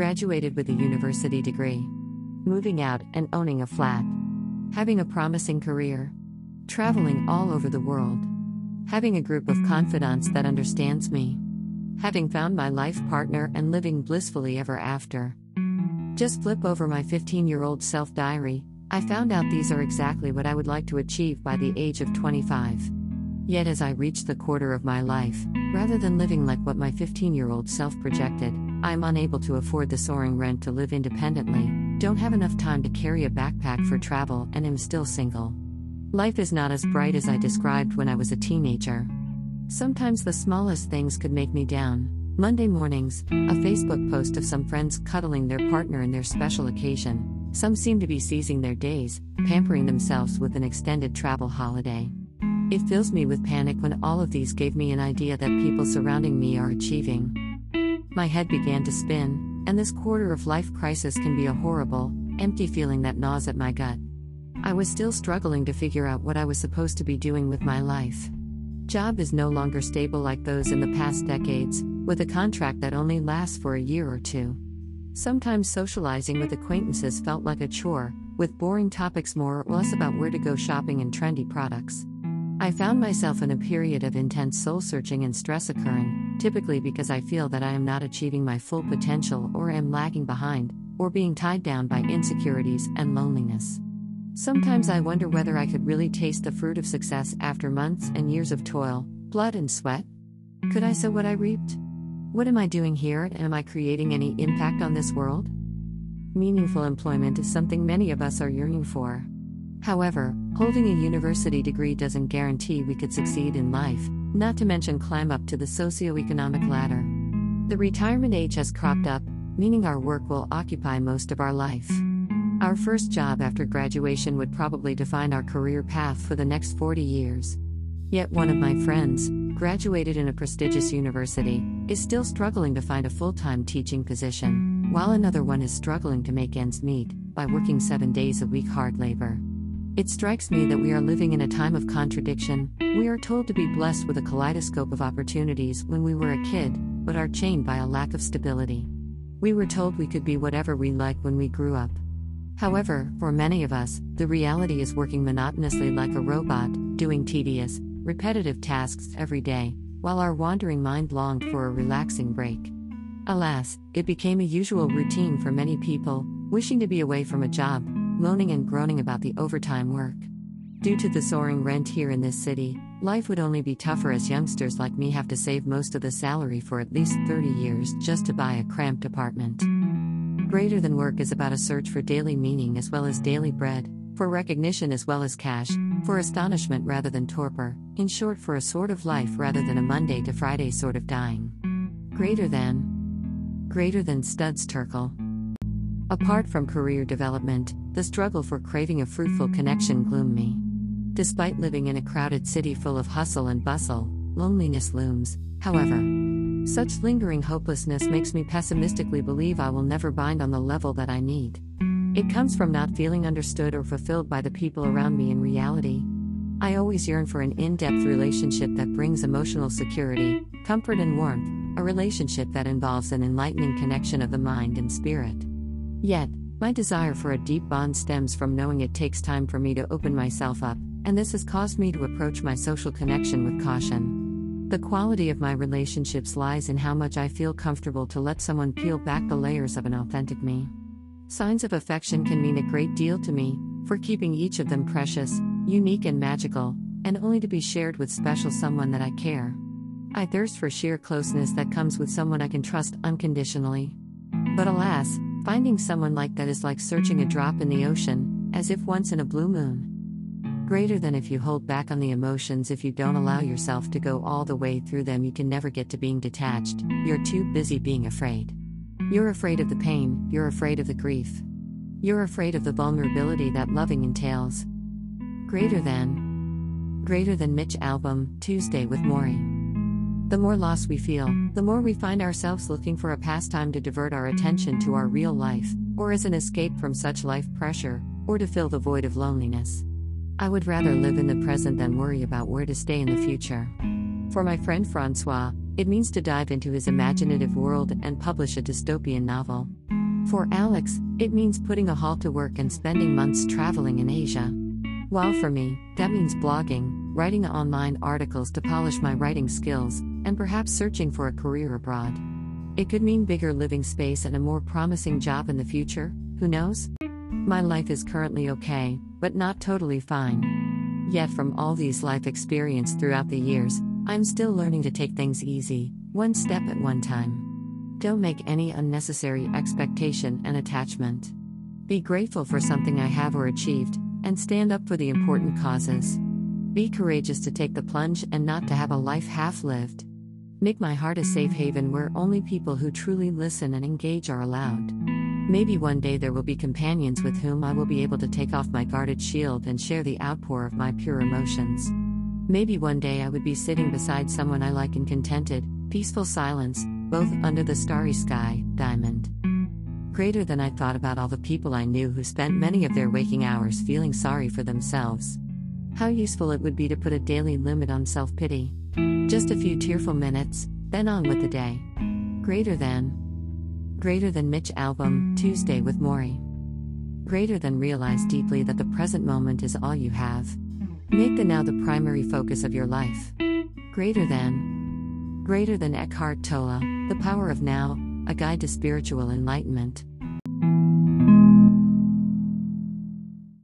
Graduated with a university degree. Moving out and owning a flat. Having a promising career. Traveling all over the world. Having a group of confidants that understands me. Having found my life partner and living blissfully ever after. Just flip over my 15 year old self diary, I found out these are exactly what I would like to achieve by the age of 25. Yet, as I reach the quarter of my life, rather than living like what my 15 year old self projected, I am unable to afford the soaring rent to live independently, don't have enough time to carry a backpack for travel, and am still single. Life is not as bright as I described when I was a teenager. Sometimes the smallest things could make me down. Monday mornings, a Facebook post of some friends cuddling their partner in their special occasion, some seem to be seizing their days, pampering themselves with an extended travel holiday. It fills me with panic when all of these gave me an idea that people surrounding me are achieving. My head began to spin, and this quarter of life crisis can be a horrible, empty feeling that gnaws at my gut. I was still struggling to figure out what I was supposed to be doing with my life. Job is no longer stable like those in the past decades, with a contract that only lasts for a year or two. Sometimes socializing with acquaintances felt like a chore, with boring topics more or less about where to go shopping and trendy products. I found myself in a period of intense soul searching and stress occurring, typically because I feel that I am not achieving my full potential or am lagging behind, or being tied down by insecurities and loneliness. Sometimes I wonder whether I could really taste the fruit of success after months and years of toil, blood, and sweat. Could I sow what I reaped? What am I doing here and am I creating any impact on this world? Meaningful employment is something many of us are yearning for. However, holding a university degree doesn't guarantee we could succeed in life, not to mention climb up to the socioeconomic ladder. The retirement age has cropped up, meaning our work will occupy most of our life. Our first job after graduation would probably define our career path for the next 40 years. Yet one of my friends, graduated in a prestigious university, is still struggling to find a full time teaching position, while another one is struggling to make ends meet by working seven days a week hard labor. It strikes me that we are living in a time of contradiction. We are told to be blessed with a kaleidoscope of opportunities when we were a kid, but are chained by a lack of stability. We were told we could be whatever we like when we grew up. However, for many of us, the reality is working monotonously like a robot, doing tedious, repetitive tasks every day, while our wandering mind longed for a relaxing break. Alas, it became a usual routine for many people, wishing to be away from a job, moaning and groaning about the overtime work. Due to the soaring rent here in this city, life would only be tougher as youngsters like me have to save most of the salary for at least 30 years just to buy a cramped apartment. Greater than work is about a search for daily meaning as well as daily bread, for recognition as well as cash, for astonishment rather than torpor, in short, for a sort of life rather than a Monday to Friday sort of dying. Greater than. Greater than Studs Terkel. Apart from career development, the struggle for craving a fruitful connection gloom me. Despite living in a crowded city full of hustle and bustle, loneliness looms, however. Such lingering hopelessness makes me pessimistically believe I will never bind on the level that I need. It comes from not feeling understood or fulfilled by the people around me in reality. I always yearn for an in depth relationship that brings emotional security, comfort, and warmth, a relationship that involves an enlightening connection of the mind and spirit. Yet, my desire for a deep bond stems from knowing it takes time for me to open myself up, and this has caused me to approach my social connection with caution. The quality of my relationships lies in how much I feel comfortable to let someone peel back the layers of an authentic me. Signs of affection can mean a great deal to me, for keeping each of them precious, unique, and magical, and only to be shared with special someone that I care. I thirst for sheer closeness that comes with someone I can trust unconditionally. But alas, finding someone like that is like searching a drop in the ocean, as if once in a blue moon. Greater than if you hold back on the emotions, if you don't allow yourself to go all the way through them, you can never get to being detached, you're too busy being afraid. You're afraid of the pain, you're afraid of the grief. You're afraid of the vulnerability that loving entails. Greater than. Greater than Mitch Albom, Tuesday with Morrie. The more loss we feel, the more we find ourselves looking for a pastime to divert our attention to our real life, or as an escape from such life pressure, or to fill the void of loneliness. I would rather live in the present than worry about where to stay in the future. For my friend Francois, It means to dive into his imaginative world and publish a dystopian novel. For Alex, it means putting a halt to work and spending months traveling in Asia. While for me, that means blogging, writing online articles to polish my writing skills, and perhaps searching for a career abroad. It could mean bigger living space and a more promising job in the future, who knows? My life is currently okay, but not totally fine. Yet, from all these life experience throughout the years, I'm still learning to take things easy, one step at one time. Don't make any unnecessary expectation and attachment. Be grateful for something I have or achieved, and stand up for the important causes. Be courageous to take the plunge and not to have a life half lived. Make my heart a safe haven where only people who truly listen and engage are allowed. Maybe one day there will be companions with whom I will be able to take off my guarded shield and share the outpour of my pure emotions. Maybe one day I would be sitting beside someone I like in contented, peaceful silence, both under the starry sky, diamond. Greater than I thought about all the people I knew who spent many of their waking hours feeling sorry for themselves. How useful it would be to put a daily limit on self pity. Just a few tearful minutes, then on with the day. Greater than. Greater than Mitch Albom, Tuesday with Morrie. Greater than realize deeply that the present moment is all you have. Make the now the primary focus of your life. Greater than. Greater than Eckhart Tolle, The Power of Now, A Guide to Spiritual Enlightenment.